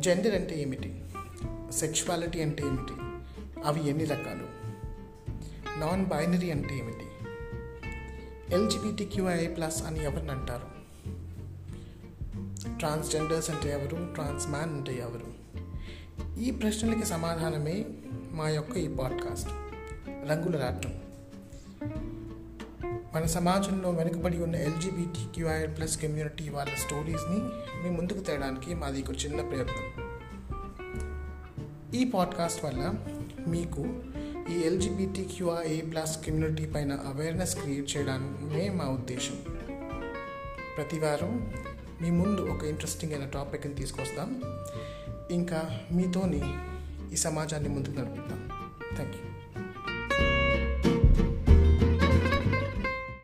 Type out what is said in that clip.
Gender అంటే ఏమిటి? Sexuality అంటే ఏమిటి? అవి ఎన్ని రకాలు? నాన్ బైనరీ అంటే ఏమిటి? ఎల్జిబిటిక్యూఐ ప్లస్ అని ఎవరిని అంటారు? ట్రాన్స్జెండర్స్ అంటే ఎవరు? ట్రాన్స్ మ్యాన్ అంటే ఎవరు? ఈ ప్రశ్నలకి సమాధానమే మా యొక్క ఈ పాడ్కాస్ట్ రంగుల రాట్నం. మన సమాజంలో వెనుకబడి ఉన్న ఎల్జీబీటీ క్యూఐ ప్లస్ కమ్యూనిటీ వాళ్ళ స్టోరీస్ని మీ ముందుకు తేయడానికి మాది ఒక చిన్న ప్రయత్నం. ఈ పాడ్కాస్ట్ వల్ల మీకు ఈ ఎల్జీబీటీ క్యూఐ ప్లస్ కమ్యూనిటీ పైన అవేర్నెస్ క్రియేట్ చేయడమే మా ఉద్దేశం. ప్రతివారం మీ ముందు ఒక ఇంట్రెస్టింగ్ అయిన టాపిక్ని తీసుకొస్తాం. ఇంకా మీతోని ఈ సమాజాన్ని ముందుకు నడిపిద్దాం. Thank you